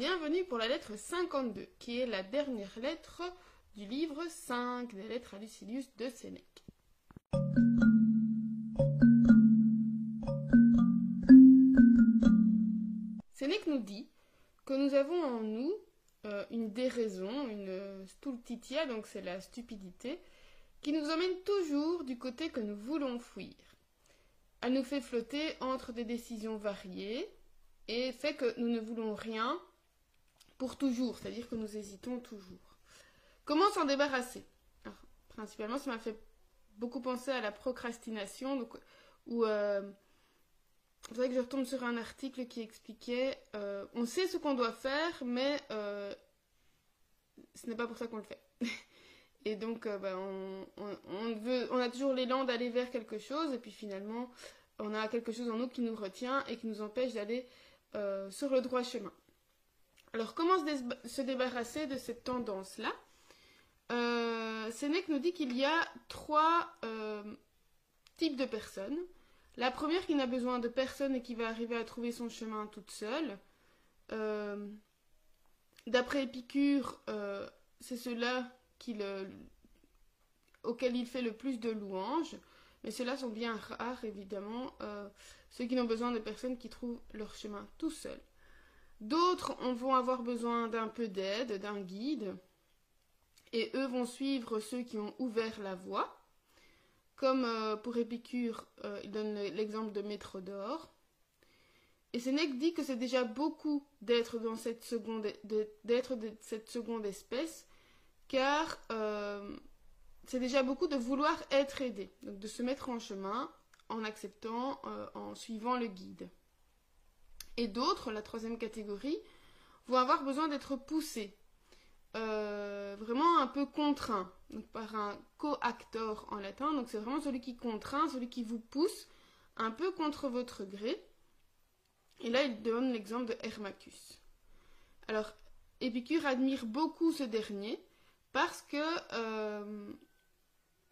Bienvenue pour la lettre 52, qui est la dernière lettre du livre 5 des lettres à Lucilius de Sénèque. Sénèque nous dit que nous avons en nous euh, une déraison, une stultitia, donc c'est la stupidité, qui nous emmène toujours du côté que nous voulons fuir. Elle nous fait flotter entre des décisions variées et fait que nous ne voulons rien pour toujours, c'est-à-dire que nous hésitons toujours. Comment s'en débarrasser? Principalement, ça m'a fait beaucoup penser à la procrastination, donc, où euh, c'est que je retombe sur un article qui expliquait euh, on sait ce qu'on doit faire, mais euh, ce n'est pas pour ça qu'on le fait. et donc, ben, on, a toujours l'élan d'aller vers quelque chose, et puis finalement, on a quelque chose en nous qui nous retient et qui nous empêche d'aller sur le droit chemin. Alors, comment se, débarrasser de cette tendance-là? Euh, Sénèque nous dit qu'il y a trois euh, types de personnes. La première qui n'a besoin de personne et qui va arriver à trouver son chemin toute seule. Euh, D'après Épicure, c'est ceux-là auxquels il fait le plus de louanges. Mais ceux-là sont bien rares, évidemment. ceux qui n'ont besoin de personne qui trouvent leur chemin tout seuls. D'autres on- vont avoir besoin d'un peu d'aide, d'un guide. Et eux vont suivre ceux qui ont ouvert la voie. Comme euh, pour Épicure, euh, il donne le- l'exemple de Métrodore. Et Sénèque dit que c'est déjà beaucoup d'être dans cette seconde, de- cette seconde espèce, car euh, c'est déjà beaucoup de vouloir être aidé, donc de se mettre en chemin en acceptant, en suivant le guide. Et d'autres, la troisième catégorie, vont avoir besoin d'être poussés, euh, vraiment un peu contraints, par un coactor en latin, donc c'est vraiment celui qui contraint, celui qui vous pousse un peu contre votre gré. Et là, il donne l'exemple de Hermacus. Alors, Épicure admire beaucoup ce dernier parce que euh,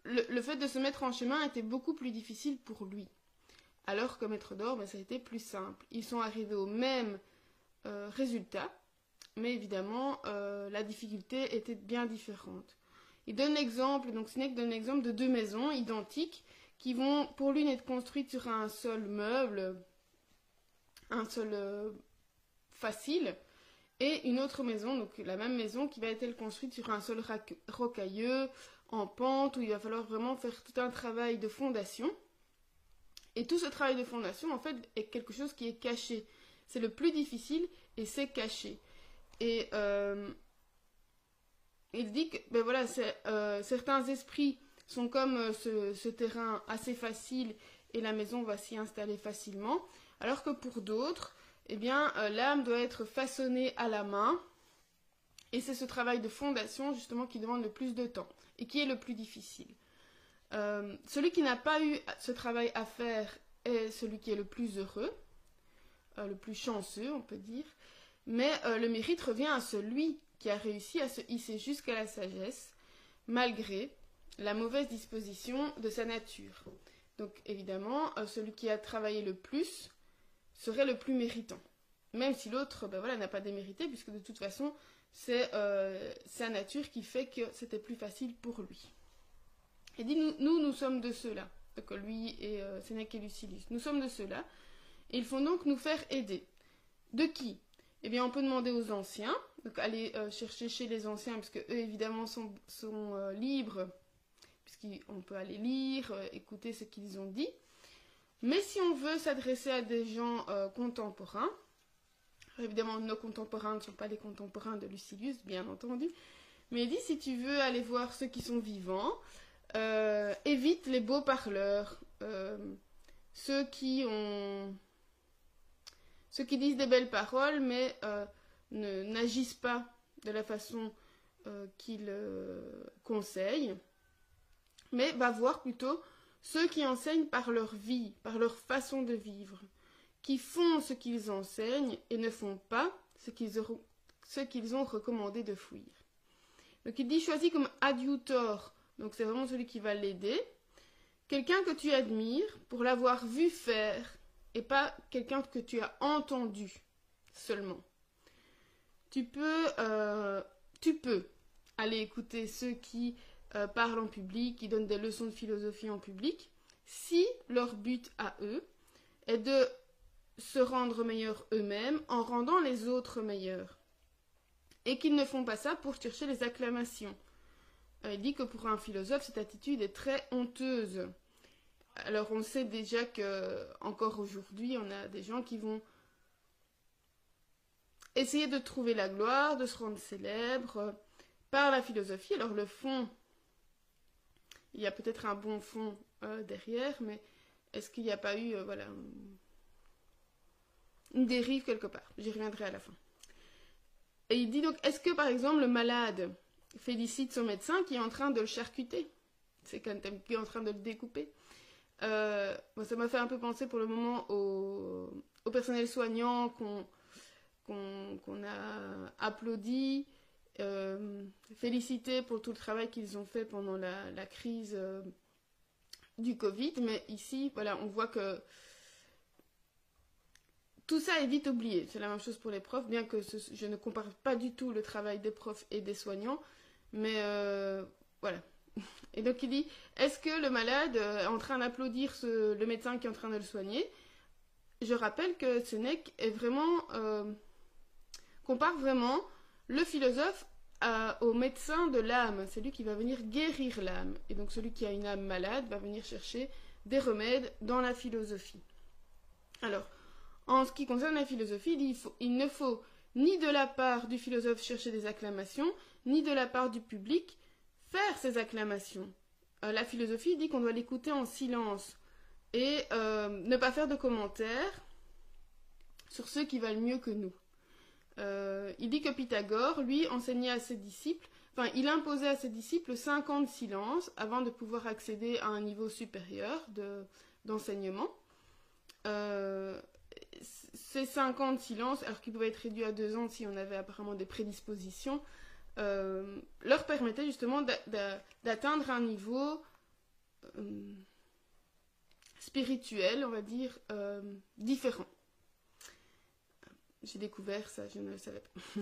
le fait de se mettre en chemin était beaucoup plus difficile pour lui. Alors que Maître d'Or, ben, ça a été plus simple. Ils sont arrivés au même euh, résultat, mais évidemment, euh, la difficulté était bien différente. Il donne l'exemple, donc Sénèque donne l'exemple de deux maisons identiques qui vont, pour l'une, être construites sur un seul meuble, un seul euh, facile, et une autre maison, donc la même maison qui va être construite sur un sol rocailleux, en pente, où il va falloir vraiment faire tout un travail de fondation. Et tout ce travail de fondation, en fait, est quelque chose qui est caché. C'est le plus difficile et c'est caché. Et euh, il dit que ben euh, certains esprits sont comme euh, ce, terrain assez facile et la maison va s'y installer facilement, alors que pour d'autres, eh l'âme doit être façonnée à la main. Et c'est ce travail de fondation justement qui demande le plus de temps et qui est le plus difficile. Euh, celui qui n'a pas eu ce travail à faire est celui qui est le plus heureux, euh, le plus chanceux, on peut dire. Mais euh, le mérite revient à celui qui a réussi à se hisser jusqu'à la sagesse, malgré la mauvaise disposition de sa nature. Donc évidemment, celui qui a travaillé le plus serait le plus méritant. Même si l'autre ben n'a pas démérité, puisque de toute façon, c'est sa nature qui fait que c'était plus facile pour lui. Et dit, nous, nous, sommes de ceux-là. Donc lui et euh, Sénèque et Lucilius. Nous sommes de ceux-là. Ils font donc nous faire aider. De qui? Eh bien, on peut demander aux anciens. Donc aller euh, chercher chez les anciens, puisque eux, évidemment, sont, sont euh, libres, puisqu'on peut aller lire, écouter ce qu'ils ont dit. Mais si on veut s'adresser à des gens contemporains, évidemment nos contemporains ne sont pas les contemporains de Lucilius, bien entendu, mais il dit si tu veux aller voir ceux qui sont vivants, euh, évite les beaux parleurs, euh, ceux qui ont, ceux qui disent des belles paroles, mais euh, ne n'agissent pas de la façon qu'ils conseillent, mais va voir plutôt ceux qui enseignent par leur vie, par leur façon de vivre, qui font ce qu'ils enseignent et ne font pas ce qu'ils ont recommandé de fuir. Donc il dit choisis comme adiutor, donc c'est vraiment celui qui va l'aider, quelqu'un que tu admires pour l'avoir vu faire et pas quelqu'un que tu as entendu seulement. tu peux, euh, tu peux aller écouter ceux qui euh, parlent en public, qui donnent des leçons de philosophie en public, si leur but à eux est de se rendre meilleurs eux-mêmes en rendant les autres meilleurs. Et qu'ils ne font pas ça pour chercher les acclamations. Il dit que pour un philosophe, cette attitude est très honteuse. Alors on sait déjà que encore aujourd'hui, on a des gens qui vont essayer de trouver la gloire, de se rendre célèbre par la philosophie. Alors le fond, il y a peut-être un bon fond euh, derrière, mais est-ce qu'il n'y a pas eu euh, voilà, une dérive quelque part? J'y reviendrai à la fin. Et il dit donc, est-ce que par exemple le malade félicite son médecin qui est en train de le charcuter C'est quand même qui est en train de le découper. ça m'a fait un peu penser pour le moment au, personnel soignant qu'on qu'on a applaudi, euh, félicité pour tout le travail qu'ils ont fait pendant la, crise euh, du Covid. Mais ici, voilà, on voit que tout ça est vite oublié. C'est la même chose pour les profs, bien que je ne compare pas du tout le travail des profs et des soignants. Mais euh, voilà. Et donc il dit, est-ce que le malade est en train d'applaudir le médecin qui est en train de le soigner? Je rappelle que Sénèque est vraiment compare vraiment le philosophe au médecin de l'âme. C'est lui qui va venir guérir l'âme. Et donc celui qui a une âme malade va venir chercher des remèdes dans la philosophie. Alors, en ce qui concerne la philosophie, il, ne faut ni de la part du philosophe chercher des acclamations, ni de la part du public faire ces acclamations. Euh, la philosophie dit qu'on doit l'écouter en silence et euh, ne pas faire de commentaires sur ceux qui valent mieux que nous. Euh, il dit que Pythagore, lui, enseignait à ses disciples, enfin, il imposait à ses disciples 50 silences avant de pouvoir accéder à un niveau supérieur d'enseignement. Ces 50 silences, alors qu'ils pouvaient être réduits à deux ans si on avait apparemment des prédispositions, euh, leur permettaient justement d'atteindre un niveau spirituel, on va dire, différent. J'ai découvert ça, je ne le savais pas.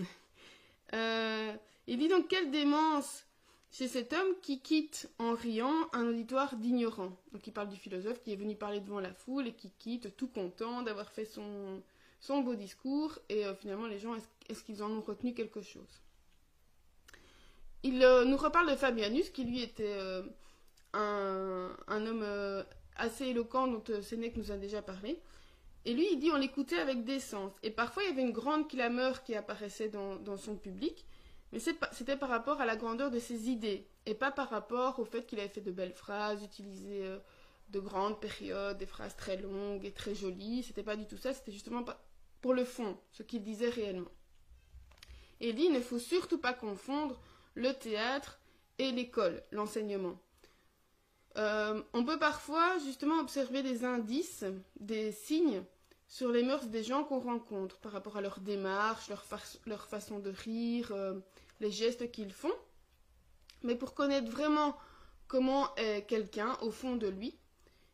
Euh, il dit donc quelle démence chez cet homme qui quitte en riant un auditoire d'ignorants. Donc il parle du philosophe qui est venu parler devant la foule et qui quitte tout content d'avoir fait son, beau discours et euh, finalement les gens, est-ce qu'ils en ont retenu quelque chose? Il euh, nous reparle de Fabianus qui lui était un, un, homme assez éloquent dont Sénèque nous a déjà parlé. Et lui, il dit on l'écoutait avec décence. Et parfois, il y avait une grande clameur qui apparaissait dans, son public, mais c'était par rapport à la grandeur de ses idées, et pas par rapport au fait qu'il avait fait de belles phrases, utilisé euh, de grandes périodes, des phrases très longues et très jolies. C'était pas du tout ça, c'était justement pour le fond, ce qu'il disait réellement. Et il dit il ne faut surtout pas confondre le théâtre et l'école, l'enseignement. Euh, on peut parfois justement observer des indices, des signes sur les mœurs des gens qu'on rencontre par rapport à leur démarche, leur, façon de rire, euh, les gestes qu'ils font. Mais pour connaître vraiment comment est quelqu'un au fond de lui,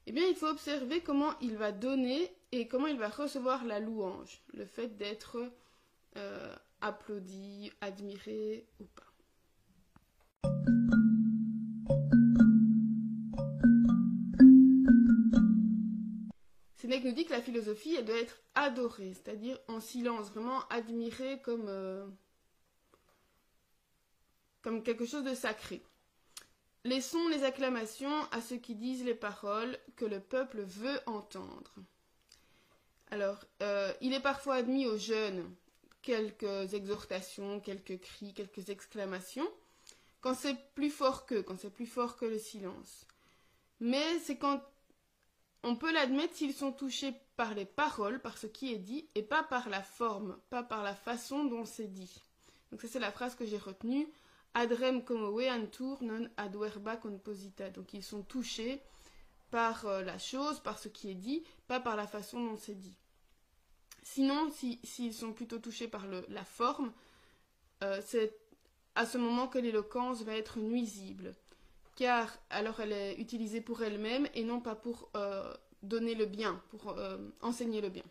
eh bien il faut observer comment il va donner et comment il va recevoir la louange, le fait d'être euh, applaudi, admiré ou pas. Sénèque nous dit que la philosophie, elle doit être adorée, c'est-à-dire en silence, vraiment admirée comme, euh, comme quelque chose de sacré. Laissons les acclamations à ceux qui disent les paroles que le peuple veut entendre. Alors, euh, il est parfois admis aux jeunes quelques exhortations, quelques cris, quelques exclamations, quand c'est plus fort qu'eux, quand c'est plus fort que le silence. Mais c'est quand on peut l'admettre s'ils sont touchés par les paroles, par ce qui est dit, et pas par la forme, pas par la façon dont c'est dit. Donc ça c'est la phrase que j'ai retenue. Adrem como antur non adverba composita. Donc ils sont touchés par euh, la chose, par ce qui est dit, pas par la façon dont c'est dit. Sinon, s'ils sont plutôt touchés par la forme, euh, c'est à ce moment que l'éloquence va être nuisible car alors elle est utilisée pour elle-même et non pas pour euh, donner le bien, pour euh, enseigner le bien.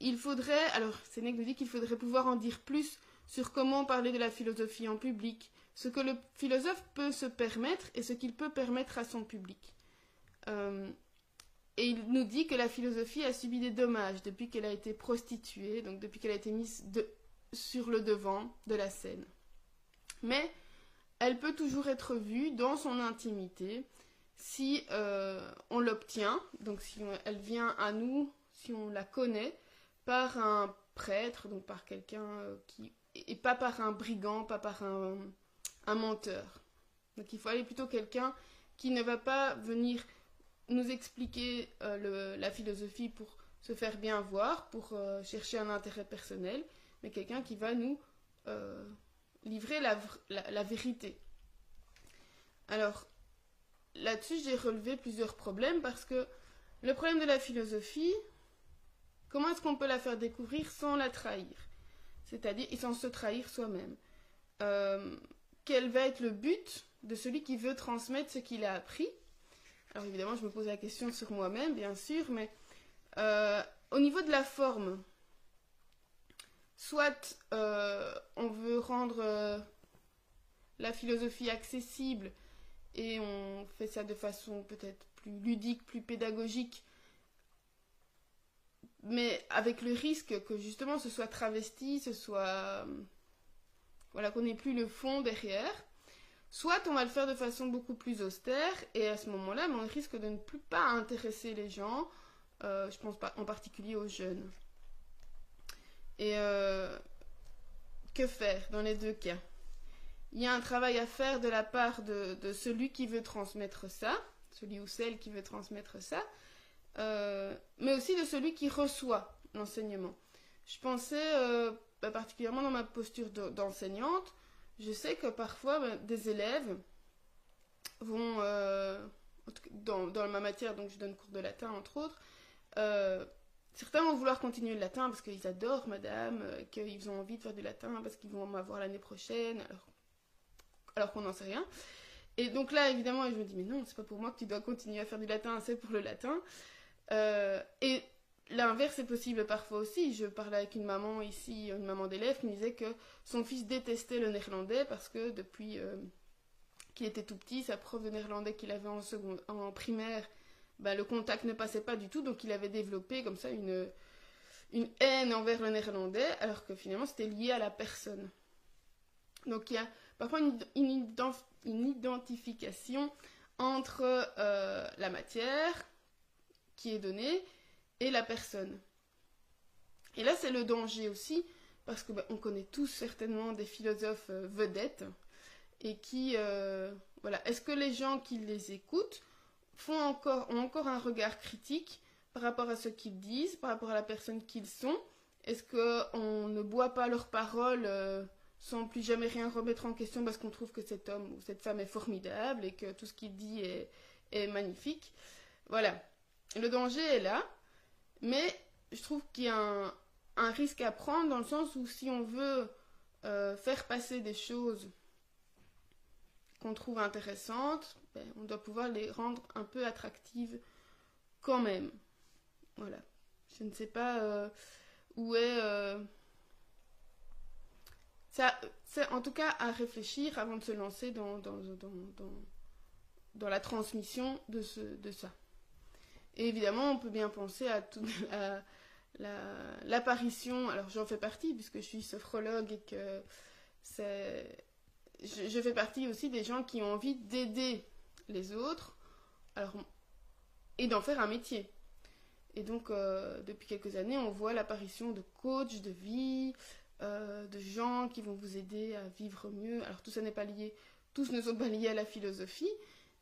il faudrait, alors Sénèque nous dit qu'il faudrait pouvoir en dire plus sur comment parler de la philosophie en public, ce que le philosophe peut se permettre et ce qu'il peut permettre à son public. Euh, et il nous dit que la philosophie a subi des dommages depuis qu'elle a été prostituée, donc depuis qu'elle a été mise sur le devant de la scène. Mais elle peut toujours être vue dans son intimité si euh, on l'obtient, donc si elle vient à nous, si on la connaît, par un prêtre, donc par quelqu'un euh, qui. et pas par un brigand, pas par un, menteur. Donc il faut aller plutôt quelqu'un qui ne va pas venir nous expliquer euh, la philosophie pour se faire bien voir, pour chercher un intérêt personnel, mais quelqu'un qui va nous livrer la, la, vérité. Alors, là-dessus, j'ai relevé plusieurs problèmes parce que le problème de la philosophie, comment est-ce qu'on peut la faire découvrir sans la trahir? C'est-à-dire, sans se trahir soi-même. quel va être le but de celui qui veut transmettre ce qu'il a appris? Alors évidemment, je me pose la question sur moi-même, bien sûr, mais euh, au niveau de la forme, soit euh, on veut rendre euh, la philosophie accessible et on fait ça de façon peut-être plus ludique, plus pédagogique, mais avec le risque que justement ce soit travesti, ce soit... Voilà, qu'on n'ait plus le fond derrière. Soit on va le faire de façon beaucoup plus austère, et à ce moment-là, on risque de ne plus pas intéresser les gens, euh, je pense pas, en particulier aux jeunes. Et euh, que faire dans les deux cas? Il y a un travail à faire de la part de, celui qui veut transmettre ça, celui ou celle qui veut transmettre ça, euh, mais aussi de celui qui reçoit l'enseignement. Je pensais, bah, particulièrement dans ma posture d'enseignante, je sais que parfois, ben, des élèves vont, euh, dans, ma matière, donc je donne cours de latin entre autres, euh, certains vont vouloir continuer le latin parce qu'ils adorent madame, euh, qu'ils ont envie de faire du latin parce qu'ils vont m'avoir l'année prochaine, alors, alors qu'on n'en sait rien. Et donc là, évidemment, je me dis, mais non, c'est pas pour moi que tu dois continuer à faire du latin, c'est pour le latin. et L'inverse est possible parfois aussi. Je parlais avec une maman ici, une maman d'élève, qui me disait que son fils détestait le néerlandais parce que depuis euh, qu'il était tout petit, sa prof de néerlandais qu'il avait en, seconde, en primaire, bah, le contact ne passait pas du tout, donc il avait développé comme ça une, haine envers le néerlandais, alors que finalement c'était lié à la personne. Donc il y a parfois une, identification entre euh, la matière qui est donnée et la personne. Et là, c'est le danger aussi, parce que bah, on connaît tous certainement des philosophes euh, vedettes et qui, euh, voilà, est-ce que les gens qui les écoutent font encore, ont encore un regard critique par rapport à ce qu'ils disent, par rapport à la personne qu'ils sont Est-ce qu'on ne boit pas leurs paroles euh, sans plus jamais rien remettre en question parce qu'on trouve que cet homme ou cette femme est formidable et que tout ce qu'il dit est, est magnifique? Voilà, le danger est là. Mais je trouve qu'il y a un, risque à prendre dans le sens où si on veut euh, faire passer des choses qu'on trouve intéressantes, ben, on doit pouvoir les rendre un peu attractives quand même. Voilà. Je ne sais pas euh, où est... Euh, c'est en tout cas à réfléchir avant de se lancer dans, dans, dans, la transmission de, ce, de ça. Et évidemment, on peut bien penser à, l'apparition. alors, j'en fais partie puisque je suis sophrologue et que c'est. Je, fais partie aussi des gens qui ont envie d'aider les autres alors, et d'en faire un métier. Et donc, euh, depuis quelques années, on voit l'apparition de coachs de vie, euh, de gens qui vont vous aider à vivre mieux. Alors, tout ça n'est pas lié, tous ne sont pas liés à la philosophie,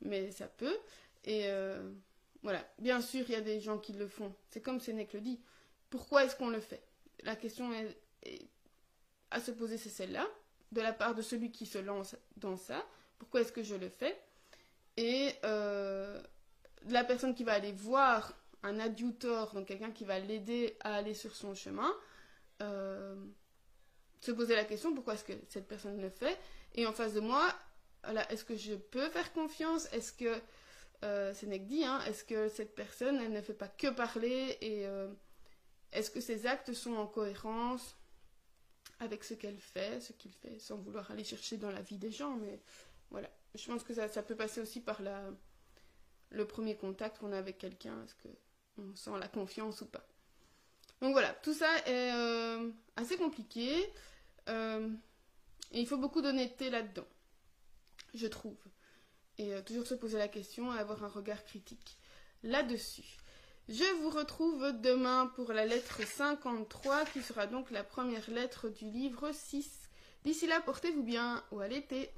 mais ça peut. Et euh, voilà, bien sûr, il y a des gens qui le font. C'est comme Sénèque le dit. Pourquoi est-ce qu'on le fait? La question à se poser, c'est celle-là, de la part de celui qui se lance dans ça. Pourquoi est-ce que je le fais? Et euh, la personne qui va aller voir un adjutor, donc quelqu'un qui va l'aider à aller sur son chemin, euh, se poser la question pourquoi est-ce que cette personne le fait? Et en face de moi, est-ce que je peux faire confiance? Est-ce que euh, Sénèque dit, hein, est-ce que cette personne, elle ne fait pas que parler? Et, Est-ce que ses actes sont en cohérence? Avec ce qu'elle fait, ce qu'il fait, sans vouloir aller chercher dans la vie des gens, mais voilà. Je pense que ça, peut passer aussi par la, le premier contact qu'on a avec quelqu'un, est-ce qu'on sent la confiance ou pas. Donc voilà, tout ça est euh, assez compliqué. Euh, et il faut beaucoup d'honnêteté là-dedans, je trouve. Et euh, toujours se poser la question et avoir un regard critique là-dessus. Je vous retrouve demain pour la lettre 53 qui sera donc la première lettre du livre 6. D'ici là, portez-vous bien ou à l'été.